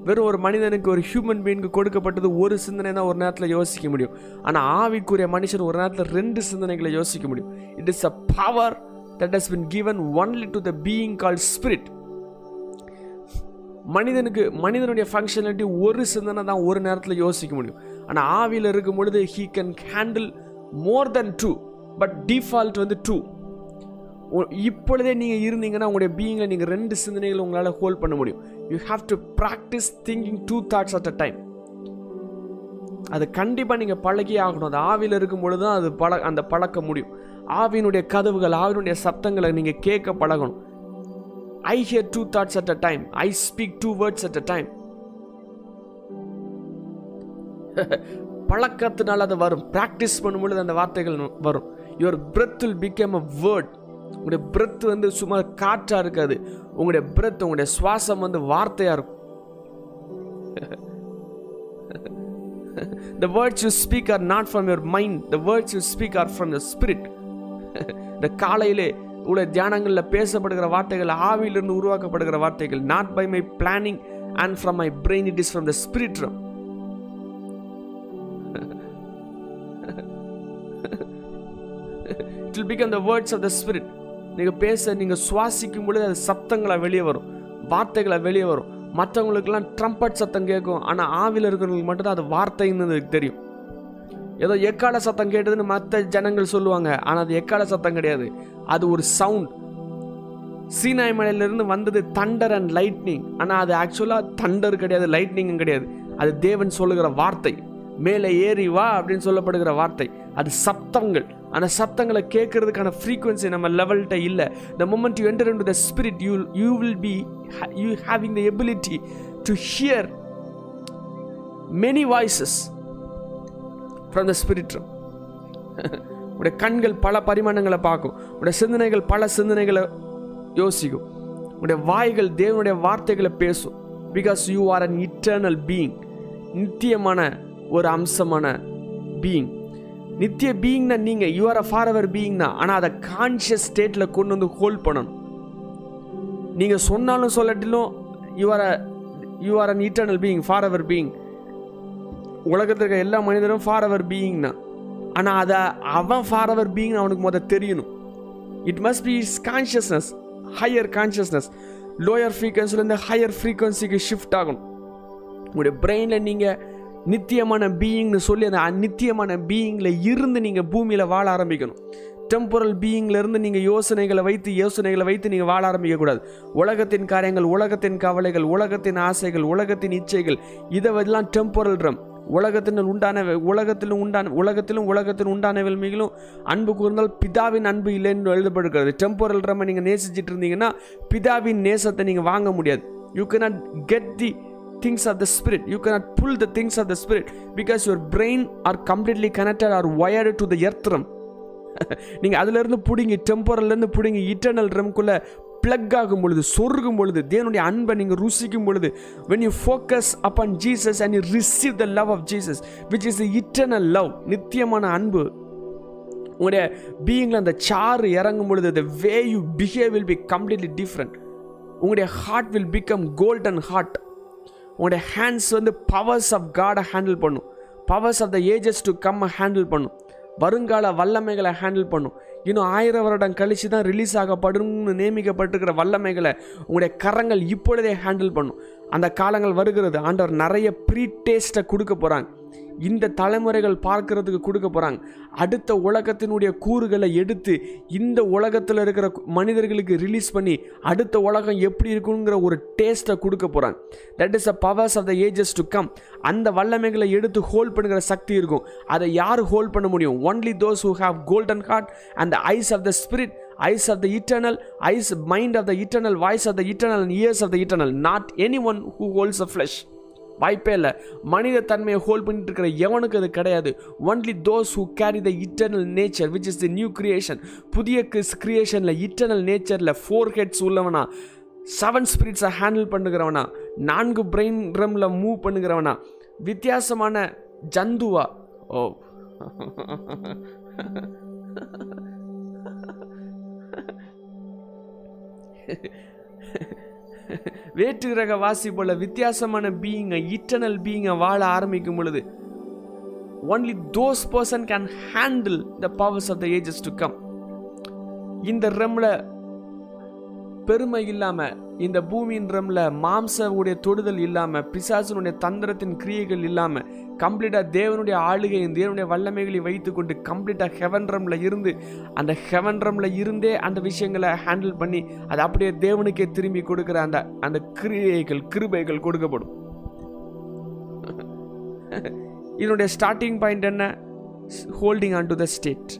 வெறும் ஒரு மனிதனுக்கு ஒரு ஹியூமன் பீயிங்க்கு கொடுக்கப்பட்டது ஒரு சிந்தனை தான் ஒரு நேரத்தில் யோசிக்க முடியும். ஆனால் ஆவிக்குரிய மனுஷன் ஒரு நேரத்தில் ரெண்டு சிந்தனைகளை யோசிக்க முடியும். It is a power that has been given only to the being call spirit மனிதனுக்கு மனிதனுடைய ஃபங்க்ஷனாலிட்டி ஒரு சிந்தனை தான் ஒரு நேரத்தில் யோசிக்க முடியும். ஆனால் ஆவியில் இருக்கும் பொழுது he can handle more than two but default வந்து டூ இப்பொழுதே நீங்கள் இருந்தீங்கன்னா உங்களுடைய பீயிங்கில் நீங்கள் ரெண்டு சிந்தனைகளை உங்களால் ஹோல்ட் பண்ண முடியும். You have to practice thinking two thoughts at a time அது கண்டிப்பாக நீங்கள் பழகி ஆகணும். அது ஆவியில் இருக்கும் பொழுது தான் அது பழ அந்த பழக்க முடியும். ஆவியினுடைய கதவுகள் ஆவியினுடைய சப்தங்களை நீங்கள் கேட்க பழகணும். I hear two thoughts at a time I speak two words at a time பழக்கத்தினால் அது வரும். ப்ராக்டிஸ் பண்ணும்பொழுது அந்த வார்த்தைகள் வரும். Your breath will became a word உங்களுடைய பிரெத் வந்து சும்மா காற்றா இருக்காது. உங்களுடைய பிரெத் உங்களுடைய சுவாசம் வந்து வார்த்தையா இருக்கும். The words you speak are not from your mind the words you speak are from your spirit இந்த காலையிலே உள்ள தியானங்களில் பேசப்படுகிற வார்த்தைகள் ஆவியிலிருந்து உருவாக்கப்படுகிற வார்த்தைகள் not by my planning and from my brain it is from the spirit it will become the words of the spirit நீங்கள் பேச நீங்கள் சுவாசிக்கும் பொழுது அது சத்தங்களாக வெளியே வரும். வார்த்தைகளை வெளியே வரும். மற்றவங்களுக்கெல்லாம் ட்ரம்பட் சத்தம் கேட்கும். ஆனால் ஆவியில் இருக்கிறவங்களுக்கு மட்டும்தான் அது வார்த்தைன்னு தெரியும். ஏதோ எக்கால சத்தம் கேட்டதுன்னு மற்ற ஜனங்கள் சொல்லுவாங்க. ஆனால் அது எக்கால சத்தம் கிடையாது. அது ஒரு சவுண்ட் சீனாய் மலையிலிருந்து வந்தது தண்டர் அண்ட் லைட்னிங் ஆனால் அது ஆக்சுவலாக தண்டர் கிடையாது லைட்னிங்கும் கிடையாது. அது தேவன் சொல்லுகிற வார்த்தை. மேலே ஏறி வா அப்படின்னு சொல்லப்படுகிற வார்த்தை. அது சப்தங்கள். அந்த சப்தங்களை கேட்கறதுக்கான ஃப்ரீக்வன்சி நம்ம லெவல்கிட்ட இல்லை. The moment you enter into the spirit you you will be you having the ability to hear many voices from the spirit உடைய கண்கள் பல பரிமாணங்களை பார்க்கும். உடைய சிந்தனைகள் பல சிந்தனைகளை யோசிக்கும். உடைய வாய்கள் தேவனுடைய வார்த்தைகளை பேசும். Because you are an eternal being நித்தியமான ஒரு அம்சமான பீயிங் நித்திய பீயிங்னா நீங்கள் you are a forever being தான் ஆனால் அதை கான்ஷியஸ் ஸ்டேட்டில் கொண்டு வந்து ஹோல்ட் பண்ணணும். நீங்கள் சொன்னாலும் சொல்லட்டிலும் you are you are an eternal being forever being உலகத்தில் இருக்க எல்லா மனிதரும் ஃபார் அவர் பீயிங் தான் ஆனால் அதை அவன் ஃபார் அவர் பீயிங் அவனுக்கு முதல் தெரியணும். It must be is consciousness higher consciousness lower ஃப்ரீக்வன்சிலேருந்து higher ஃப்ரீக்வன்சிக்கு ஷிஃப்ட் ஆகணும். உங்களுடைய பிரெயினில் நீங்கள் நித்தியமான பீயிங்னு சொல்லி அந்த நித்தியமான பீயிங்கில் இருந்து நீங்கள் பூமியில் வாழ ஆரம்பிக்கணும். டெம்பரல் பீயிங்லேருந்து நீங்கள் யோசனைகளை வைத்து யோசனைகளை வைத்து நீங்கள் வாழ ஆரம்பிக்கக்கூடாது. உலகத்தின் காரியங்கள் உலகத்தின் கவலைகள் உலகத்தின் ஆசைகள் உலகத்தின் இச்சைகள் இதெல்லாம் டெம்பரல் ரம் உலகத்தின் உண்டான உலகத்திலும் உண்டான உலகத்திலும் உலகத்தின் உண்டான மிகவும் அன்பு கூர்ந்தால் பிதாவின் அன்பு இல்லைன்னு எழுதப்படுகிறது. டெம்பரல் ரம்மை நீங்கள் நேசிச்சிட்டு இருந்தீங்கன்னா பிதாவின் நேசத்தை நீங்கள் வாங்க முடியாது. You can not get the things of the spirit you cannot pull the things of the spirit because your brain are completely connected are wired to the earth realm. நீங்கள் அதுலேருந்து பிடிங்கி டெம்பரல்லேருந்து பிடிங்கி இட்டர்னல் ரெம்குள்ளே பிளக் ஆகும் பொழுது சொருகும் பொழுது தேவனுடைய அன்பை நீங்கள் ருசிக்கும் பொழுது when you focus upon Jesus and you receive the love of Jesus which is eternal love நித்தியமான அன்பு உங்களுடைய பீயிங்கில் அந்த சாறு இறங்கும் பொழுது the way you behave will be completely different உங்களுடைய heart will become golden heart உங்களுடைய ஹேண்ட்ஸ் வந்து பவர்ஸ் ஆஃப் காடை ஹேண்டில் பண்ணும். Powers of the ages to come handle பண்ணும். வருங்கால வல்லமைகளை ஹேண்டில் பண்ணும். இன்னும் ஆயிரம் வருடம் கழித்து தான் ரிலீஸ் ஆகப்படும்னு நியமிக்கப்பட்டிருக்கிற வல்லமைகளை உங்களுடைய கரங்கள் இப்பொழுதே ஹேண்டில் பண்ணும். அந்த காலங்கள் வருகிறது. ஆண்டவர் நிறைய ப்ரீ டேஸ்ட்டை கொடுக்க போகிறாங்க இந்த தலைமுறைகள் பார்க்கறதுக்கு கொடுக்க போகிறாங்க அடுத்த உலகத்தினுடைய கூறுகளை எடுத்து இந்த உலகத்தில் இருக்கிற மனிதர்களுக்கு ரிலீஸ் பண்ணி அடுத்த உலகம் எப்படி இருக்குங்கிற ஒரு டேஸ்ட்டை கொடுக்க போகிறாங்க that is a powers of the ages to come அந்த வல்லமைகளை எடுத்து ஹோல்ட் பண்ணுகிற சக்தி இருக்கும். அதை யார் ஹோல்ட் பண்ண முடியும்? Only those who have golden heart and the eyes of the spirit eyes of the eternal eyes mind of the eternal voice of the eternal and ears of the eternal not any one who holds a flesh வாய்ப்பே இல்லை. மனித தன்மையை hold பண்ணிட்டு இருக்கிற எவனுக்கு அது கிடையாது? Only those who carry the eternal nature which is the new creation புதிய கிரியேஷனில் இட்டர்னல் நேச்சரில் ஃபோர் ஹெட்ஸ் உள்ளவனா? செவன் ஸ்பிரிட்ஸை ஹேண்டில் பண்ணுகிறவனா? நான்கு பிரெயின் ரம்ல மூவ் பண்ணுகிறவனா? வித்தியாசமான ஜந்துவா? ஓ. *laughs* வேற்று கிரக வாசி போல வித்தியாசமான பீயிங்கை இட்டர்னல் பீயிங்கை வாழ ஆரம்பிக்கும் பொழுது only those person can handle the powers of the ages to come இந்த ரம்ல பெருமை இல்லாம இந்த பூமியின் ரம்ல மாம்ச உடைய தொடுதல் இல்லாம பிசாசனுடைய தந்திரத்தின் கிரியைகள் இல்லாம கம்ப்ளீட்டாக தேவனுடைய ஆளுகையும் தேவனுடைய வல்லமைகளை வைத்துக்கொண்டு கம்ப்ளீட்டாக ஹெவன் ரம்ல இருந்து அந்த ஹெவன் ரம்ல இருந்தே அந்த விஷயங்களை ஹேண்டில் பண்ணி அது அப்படியே தேவனுக்கே திரும்பி கொடுக்குற அந்த அந்த கிரியைகள் கிருபைகள் கொடுக்கப்படும். *laughs* இதனுடைய ஸ்டார்டிங் பாயிண்ட் என்ன? Holding on to the state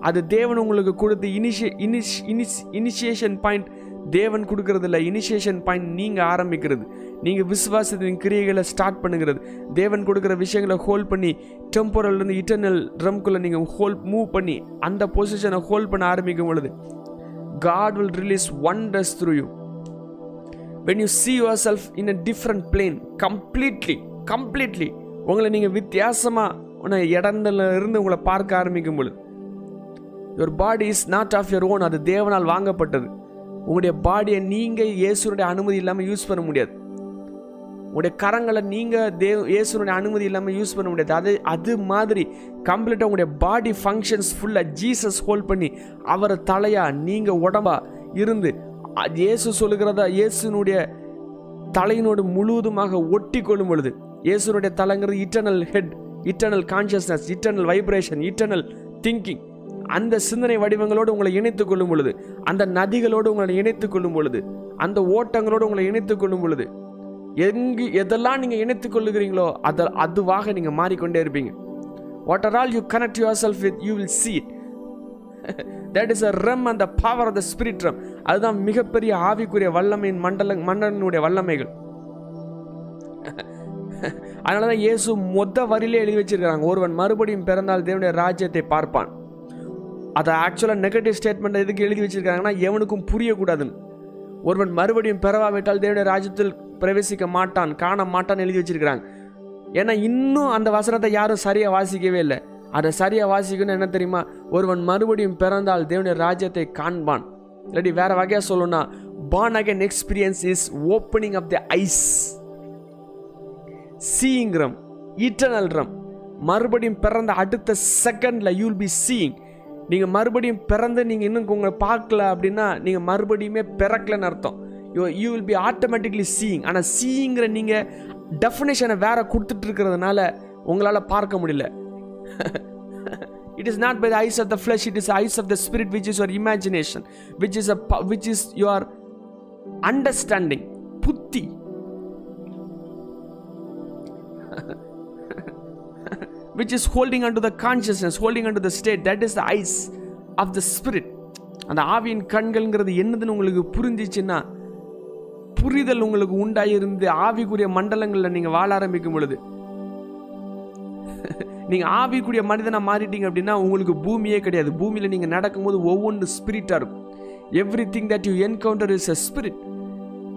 அது தேவன் உங்களுக்கு கொடுத்து இனிஷிய இனிஷ் இனிஷ் இனிஷியேஷன் பாயிண்ட் தேவன் கொடுக்கறதில்ல. இனிஷியேஷன் பாயிண்ட் நீங்கள் ஆரம்பிக்கிறது. நீங்கள் விசுவாசத்தின் கிரியைகளை ஸ்டார்ட் பண்ணுங்கிறது தேவன் கொடுக்குற விஷயங்களை ஹோல்ட் பண்ணி டெம்போரல்லேருந்து இட்டர்னல் ட்ரம்குள்ளே நீங்கள் ஹோல்ட் மூவ் பண்ணி அந்த பொசிஷனை ஹோல்ட் பண்ண ஆரம்பிக்கும் பொழுது God will release wonders through you when you see yourself in a different plane completely completely உங்களை நீங்கள் வித்தியாசமாக இடத்துல இருந்து உங்களை பார்க்க ஆரம்பிக்கும் பொழுது your body is not of your own அது தேவனால் வாங்கப்பட்டது. உங்களுடைய பாடியை நீங்கள் இயேசுனுடைய அனுமதி இல்லாமல் யூஸ் பண்ண முடியாது. உங்களுடைய கரங்களை நீங்கள் தேவ இயேசுனுடைய அனுமதி இல்லாமல் யூஸ் பண்ண முடியாது. அது அது மாதிரி கம்ப்ளீட்டாக உங்களுடைய பாடி ஃபங்க்ஷன்ஸ் ஃபுல்லாக ஜீசஸ் ஹோல்ட் பண்ணி அவரை தலையாக நீங்கள் உடம்பா இருந்து அது இயேசு சொல்லுகிறதா இயேசுனுடைய தலையினோடு முழுவதுமாக ஒட்டி கொள்ளும் பொழுது இயேசுனுடைய தலைங்கிறது eternal head eternal consciousness eternal vibration eternal thinking அந்த சிந்தனை வடிவங்களோடு உங்களை இணைத்துக் கொள்ளும் பொழுது அந்த நதிகளோடு உங்களை இணைத்துக் கொள்ளும் பொழுது அந்த ஓட்டங்களோடு உங்களை இணைத்துக் கொள்ளும் பொழுது எங்கு எதெல்லாம் நீங்கள் இணைத்து கொள்ளுகிறீங்களோ அதை அதுவாக நீங்கள் மாறிக்கொண்டே இருப்பீங்க. What are all you connect yourself with you will see that is a realm அந்த power of the spirit realm அதுதான் மிகப்பெரிய ஆவிக்குரிய வல்லமையின் மண்டல மன்னனுடைய வல்லமைகள். *laughs* அதனால தான் இயேசு மொத்த வரியிலே எழுதி வச்சிருக்கிறாங்க. ஒருவன் மறுபடியும் பிறந்தால் தேவனுடைய ராஜ்யத்தை பார்ப்பான். அதை ஆக்சுவலாக நெகட்டிவ் ஸ்டேட்மெண்ட் எதுக்கு எழுதி வச்சிருக்காங்கன்னா எவனுக்கும் புரியக்கூடாதுன்னு. ஒருவன் மறுபடியும் பிறவாவிட்டால் தேவனுடைய ராஜ்யத்தில் பிரவேசிக்க மாட்டான் காண மாட்டான் எழுதி வச்சிருக்கிறாங்க ஏன்னா இன்னும் அந்த வசனத்தை யாரும் சரியாக வாசிக்கவே இல்லை. அதை சரியாக வாசிக்கணும்னு என்ன தெரியுமா? ஒருவன் மறுபடியும் பிறந்தால் தேவனுடைய ராஜ்யத்தை காண்பான். இல்லாட்டி வேற வகையாக சொல்லணும்னா born again experience is opening of the eyes seeing realm eternal realm. மறுபடியும் பிறந்த அடுத்த செகண்டில் யூல் பி சீயிங் நீங்கள் மறுபடியும் பிறந்து நீங்கள் இன்னும் உங்களை பார்க்கல அப்படின்னா நீங்கள் மறுபடியுமே பிறக்கலன்னு அர்த்தம். You you will be automatically seeing ஆனால் சீயிங்கிற நீங்கள் டெஃபினேஷனை வேறு கொடுத்துட்டு இருக்கிறதுனால உங்களால் பார்க்க முடியல it is not by the eyes of the flesh it is eyes of the spirit which is your imagination which is a which is your understanding புத்தி which is holding and the consciousness holding and the state that is the eyes of the spirit அந்த ஆவியின் கண்கள்ங்கிறது என்னதுன்னு உங்களுக்கு புரிஞ்சிச்சுன்னா புரிதல் உங்களுக்கு உண்டாயிருந்து ஆவிக்குரிய மண்டலங்களில் நீங்கள் வாழ ஆரம்பிக்கும் பொழுது. *laughs* நீங்கள் ஆவிக்குரிய மனிதனாக மாறிட்டீங்க அப்படின்னா உங்களுக்கு பூமியே கிடையாது. பூமியில் நீங்கள் நடக்கும்போது ஒவ்வொன்று ஸ்பிரிட்டாக இருக்கும். Everything that you encounter is a spirit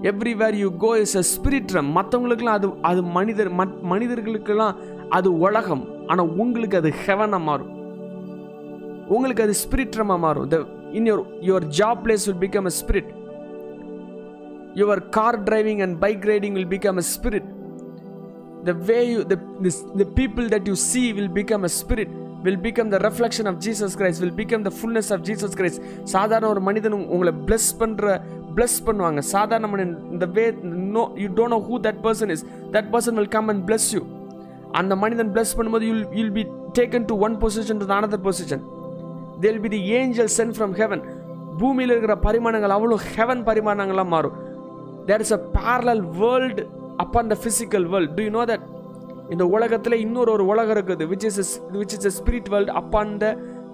everywhere you go is a spirit realm மற்றவங்களுக்குலாம் அது அது மனிதர் மத் மனிதர்களுக்கெல்லாம் அது உலகம். ஆனால் உங்களுக்கு அது ஹெவனாக மாறும். உங்களுக்கு அது ஸ்பிரிட்ரமாக மாறும். The in your your job place will become a spirit your car driving and bike riding will become a spirit the way you the people that you see will become a spirit will become the reflection of Jesus Christ will become the fullness of Jesus Christ சாதாரண ஒரு மனிதனும் உங்களை plus பண்ணுற plus பண்ணுவாங்க சாதாரண மனிதன் இந்த way no you don't know who that person is that person will come and bless you அந்த மனிதன் பிளஸ் பண்ணும்போது you'll you'll be taken to one position to another position they'll be the angel sent from heaven பூமியில் இருக்கிற பரிமாணங்கள் அவ்வளோ heaven பரிமாணங்களாக மாறும் there is a parallel world upon the physical world do you know that இந்த உலகத்தில் இன்னொரு ஒரு உலகம் இருக்குது which is which is a spirit world upon the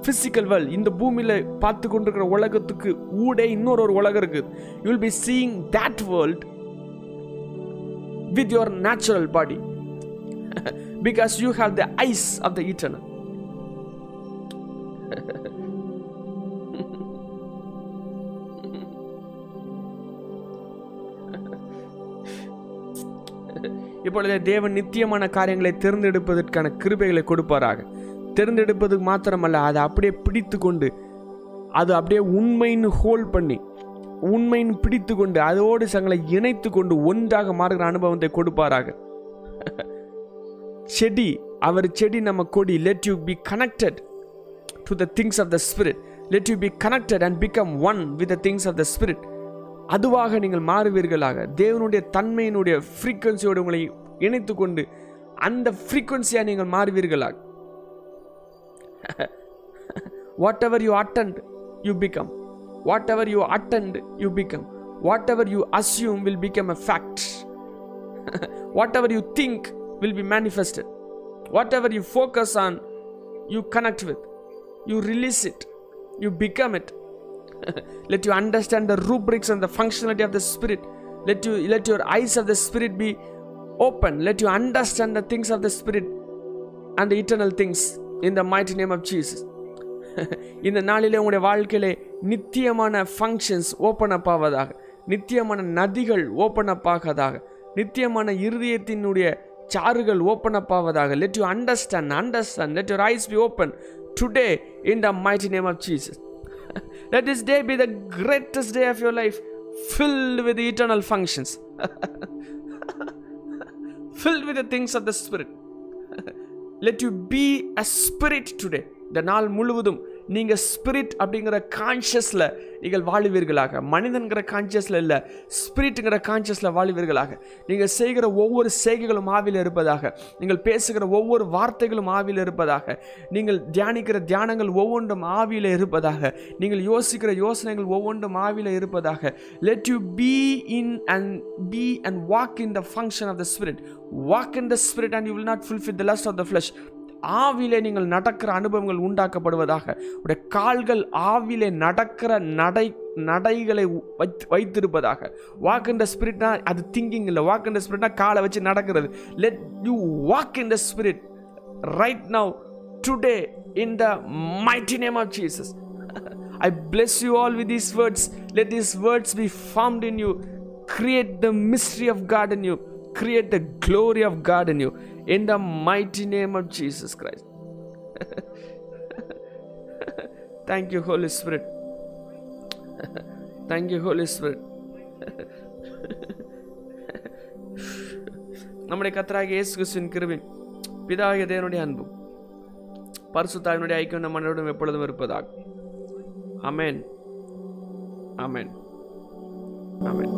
physical world இந்த பூமியில் பார்த்து கொண்டிருக்கிற உலகத்துக்கு ஊடே இன்னொரு ஒரு உலகம் இருக்குது you will be seeing that world with your natural body because you have the eyes of the eternal இப்பொழுதே தேவன் நித்தியமான காரியங்களை தேர்ந்தெடுப்பதற்கான கிருபைகளை கொடுப்பாராக. தேர்ந்தெடுப்பதுக்கு மாத்திரமல்ல அதை அப்படியே பிடித்து கொண்டு அது அப்படியே உண்மைன்னு ஹோல்ட் பண்ணி உண்மைன்னு பிடித்து கொண்டு அதோடு சங்களை இணைத்து கொண்டு ஒன்றாக மாறுகிற அனுபவத்தை கொடுப்பாராக. செடி அவர் செடி நம்ம கொடி let you be connected to the things of the spirit let you be connected and become one with the things of the spirit அதுவாக நீங்கள் மாறுவீர்களாக. தேவனுடைய தன்மையினுடைய ஃப்ரீக்குவன்சியோடு உங்களை இணைத்து கொண்டு அந்த ஃப்ரீக்குவன்சியாக நீங்கள் மாறுவீர்களாக. Whatever you attend you become whatever you attend you become whatever you assume will become a fact whatever you think will be manifested whatever you focus on you connect with you release it you become it let you understand the rubrics and the functionality of the spirit let you let your eyes of the spirit be open let you understand the things of the spirit and the eternal things in the mighty name of jesus இந்த நாளிலே உங்களுடைய வாழ்க்கையிலே நித்தியமான functions open up ஆவதாக நித்தியமான நதிகள் open up ஆகாதாக நித்தியமான இருதயத்தினுடைய சாறுகள் open up ஆவதாக let you understand understand let your eyes be open today in the mighty name of Jesus Let this day be the greatest day of your life, filled with eternal functions, *laughs* filled with the things of the Spirit. *laughs* Let you be a spirit today. இந்த நாள் முழுவதும் நீங்கள் spirit அப்படிங்கிற கான்ஷியஸில் நீங்கள் வாழுவீர்களாக. மனிதன்கிற கான்ஷியஸில் இல்லை ஸ்பிரிட்டுங்கிற கான்ஷியஸில் வாழுவீர்களாக. நீங்கள் செய்கிற ஒவ்வொரு செய்கைகளும் ஆவியில் இருப்பதாக. நீங்கள் பேசுகிற ஒவ்வொரு வார்த்தைகளும் ஆவியில் இருப்பதாக. நீங்கள் தியானிக்கிற தியானங்கள் ஒவ்வொன்றும் ஆவியில் இருப்பதாக. நீங்கள் யோசிக்கிற யோசனைகள் ஒவ்வொன்றும் ஆவியில் இருப்பதாக. Let you be in and be and walk in the function of the spirit walk in the spirit and you will not fulfil the lust of the flesh ஆவிலே நீங்கள் நடக்கிற அனுபவங்கள் உண்டாக்கப்படுவதாக. உடைய கால்கள் ஆவிலே நடக்கிற நடை நடைகளை வைத்து வைத்திருப்பதாக. வாக் இன் த ஸ்பிரிட்னா அது திங்கிங் இல்லை. வாக் இன் த ஸ்பிரிட்னா காலை வச்சு நடக்கிறது. Let you walk in the spirit right now today in the mighty name of Jesus I bless you all with these words let these words be formed in you create the mystery of God in you Create the glory of God in you. In the mighty name of Jesus Christ. Thank you, Holy Spirit. Thank you, Holy Spirit. நம்முடைய கத்தராகிய இயேசு கிறிஸ்துவின் கிருபின் பிதாகிய தேவனுடைய அன்பும் பரிசுத்தாவினுடைய ஐக்கியம் நம் மன்னரிடம் எப்பொழுதும் இருப்பதாக அமேன் அமேன் அமேன்